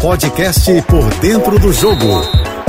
Podcast Por Dentro do Jogo,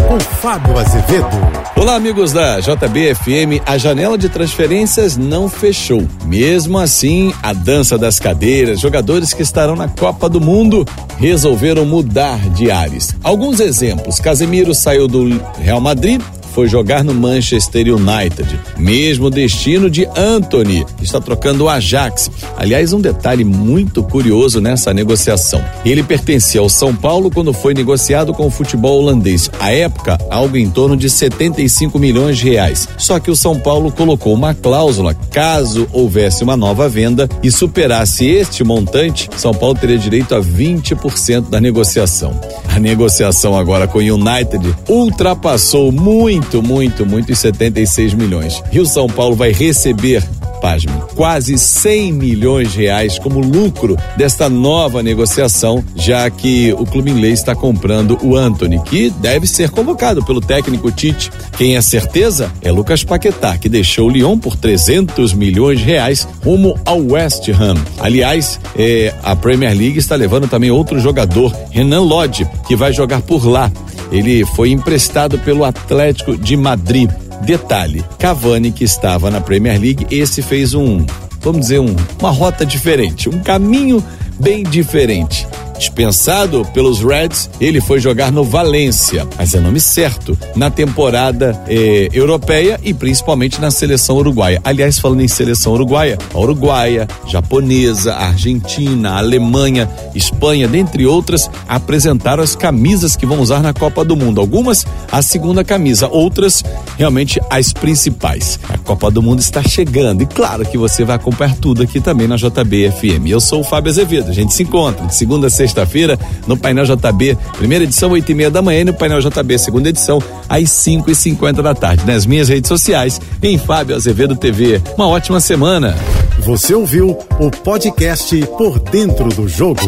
com Fábio Azevedo. Olá, amigos da JBFM. A janela de transferências não fechou. Mesmo assim, a dança das cadeiras, jogadores que estarão na Copa do Mundo resolveram mudar de ares. Alguns exemplos: Casemiro saiu do Real Madrid foi jogar no Manchester United. Mesmo destino de Anthony, está trocando o Ajax. Aliás, um detalhe muito curioso nessa negociação. Ele pertencia ao São Paulo quando foi negociado com o futebol holandês. À época, algo em torno de 75 milhões de reais. Só que o São Paulo colocou uma cláusula, caso houvesse uma nova venda e superasse este montante, São Paulo teria direito a 20% da negociação. A negociação agora com o United ultrapassou muito muito, muito, muito, e 76 milhões. Rio São Paulo vai receber pasme, quase 100 milhões de reais como lucro desta nova negociação, já que o clube inglês está comprando o Anthony, que deve ser convocado pelo técnico Tite. Quem é certeza é Lucas Paquetá, que deixou o Lyon por 300 milhões de reais rumo ao West Ham. Aliás, é, a Premier League está levando também outro jogador, Renan Lodge, que vai jogar por lá. Ele foi emprestado pelo Atlético de Madrid. Detalhe: Cavani, que estava na Premier League, esse fez um, vamos dizer, um, uma rota diferente, um caminho bem diferente. Dispensado pelos Reds, ele foi jogar no Valência, mas é nome certo, na temporada eh, europeia e principalmente na seleção uruguaia. Aliás, falando em seleção uruguaia, a uruguaia, japonesa, argentina, Alemanha, Espanha, dentre outras, apresentaram as camisas que vão usar na Copa do Mundo. Algumas a segunda camisa, outras realmente as principais. A Copa do Mundo está chegando e claro que você vai acompanhar tudo aqui também na JBFM. Eu sou o Fábio Azevedo. A gente se encontra de segunda a sexta sexta-feira, no Painel JB, primeira edição, oito e meia da manhã, e no Painel JB, segunda edição, às cinco e cinquenta da tarde. Nas minhas redes sociais, em Fábio Azevedo TV. Uma ótima semana. Você ouviu o podcast Por Dentro do Jogo.